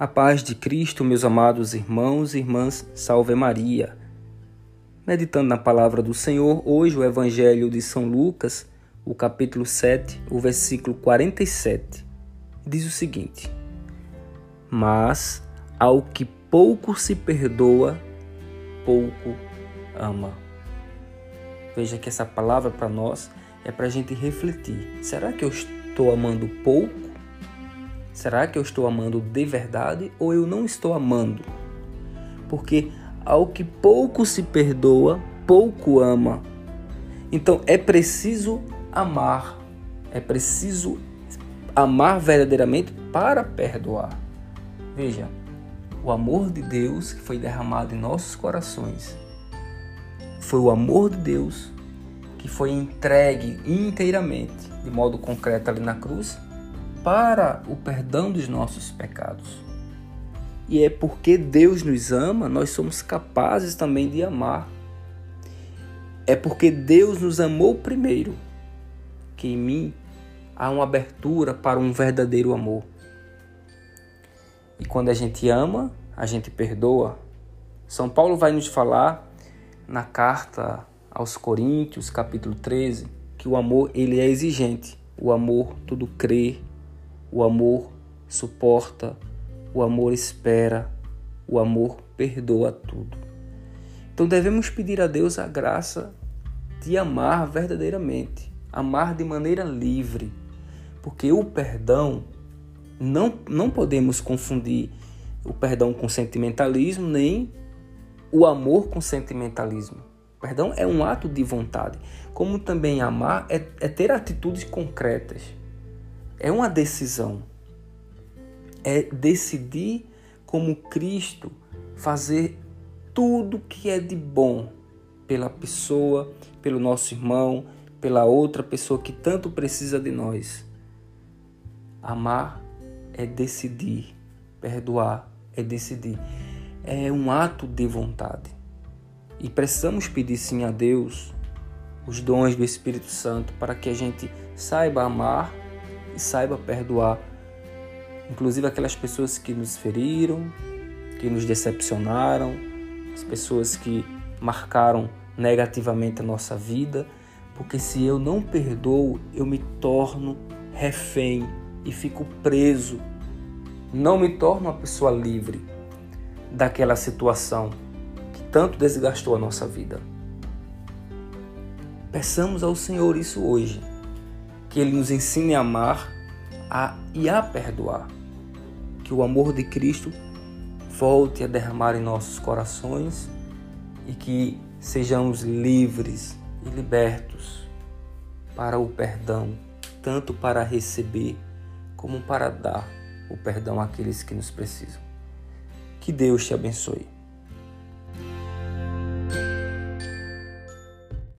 A paz de Cristo, meus amados irmãos e irmãs, salve Maria. Meditando na palavra do Senhor, hoje o Evangelho de São Lucas, o capítulo 7, o versículo 47, diz o seguinte: Mas ao que pouco se perdoa, pouco ama. Veja que essa palavra para nós é para a gente refletir. Será que eu estou amando pouco? Será que eu estou amando de verdade ou eu não estou amando? Porque ao que pouco se perdoa, pouco ama. Então é preciso amar, é preciso amar verdadeiramente para perdoar. Veja, o amor de Deus que foi derramado em nossos corações foi o amor de Deus que foi entregue inteiramente, de modo concreto ali na cruz, para o perdão dos nossos pecados. E é porque Deus nos ama, nós somos capazes também de amar. É porque Deus nos amou primeiro que em mim há uma abertura para um verdadeiro amor. E quando a gente ama, a gente perdoa. São Paulo vai nos falar na carta aos Coríntios, capítulo 13, que o amor ele é exigente. O amor tudo crê, o amor suporta, o amor espera, o amor perdoa tudo. Então devemos pedir a Deus a graça de amar verdadeiramente, amar de maneira livre, porque o perdão não, não podemos confundir o perdão com sentimentalismo, nem o amor com sentimentalismo. Perdão é um ato de vontade, como também amar é, é ter atitudes concretas é uma decisão. É decidir como Cristo fazer tudo que é de bom pela pessoa, pelo nosso irmão, pela outra pessoa que tanto precisa de nós. Amar é decidir, perdoar é decidir. É um ato de vontade. E precisamos pedir sim a Deus os dons do Espírito Santo para que a gente saiba amar e saiba perdoar, inclusive aquelas pessoas que nos feriram, que nos decepcionaram, as pessoas que marcaram negativamente a nossa vida, porque se eu não perdoo, eu me torno refém e fico preso. Não me torno uma pessoa livre daquela situação que tanto desgastou a nossa vida. Peçamos ao Senhor isso hoje que Ele nos ensine a amar a, e a perdoar. Que o amor de Cristo volte a derramar em nossos corações e que sejamos livres e libertos para o perdão, tanto para receber como para dar o perdão àqueles que nos precisam. Que Deus te abençoe.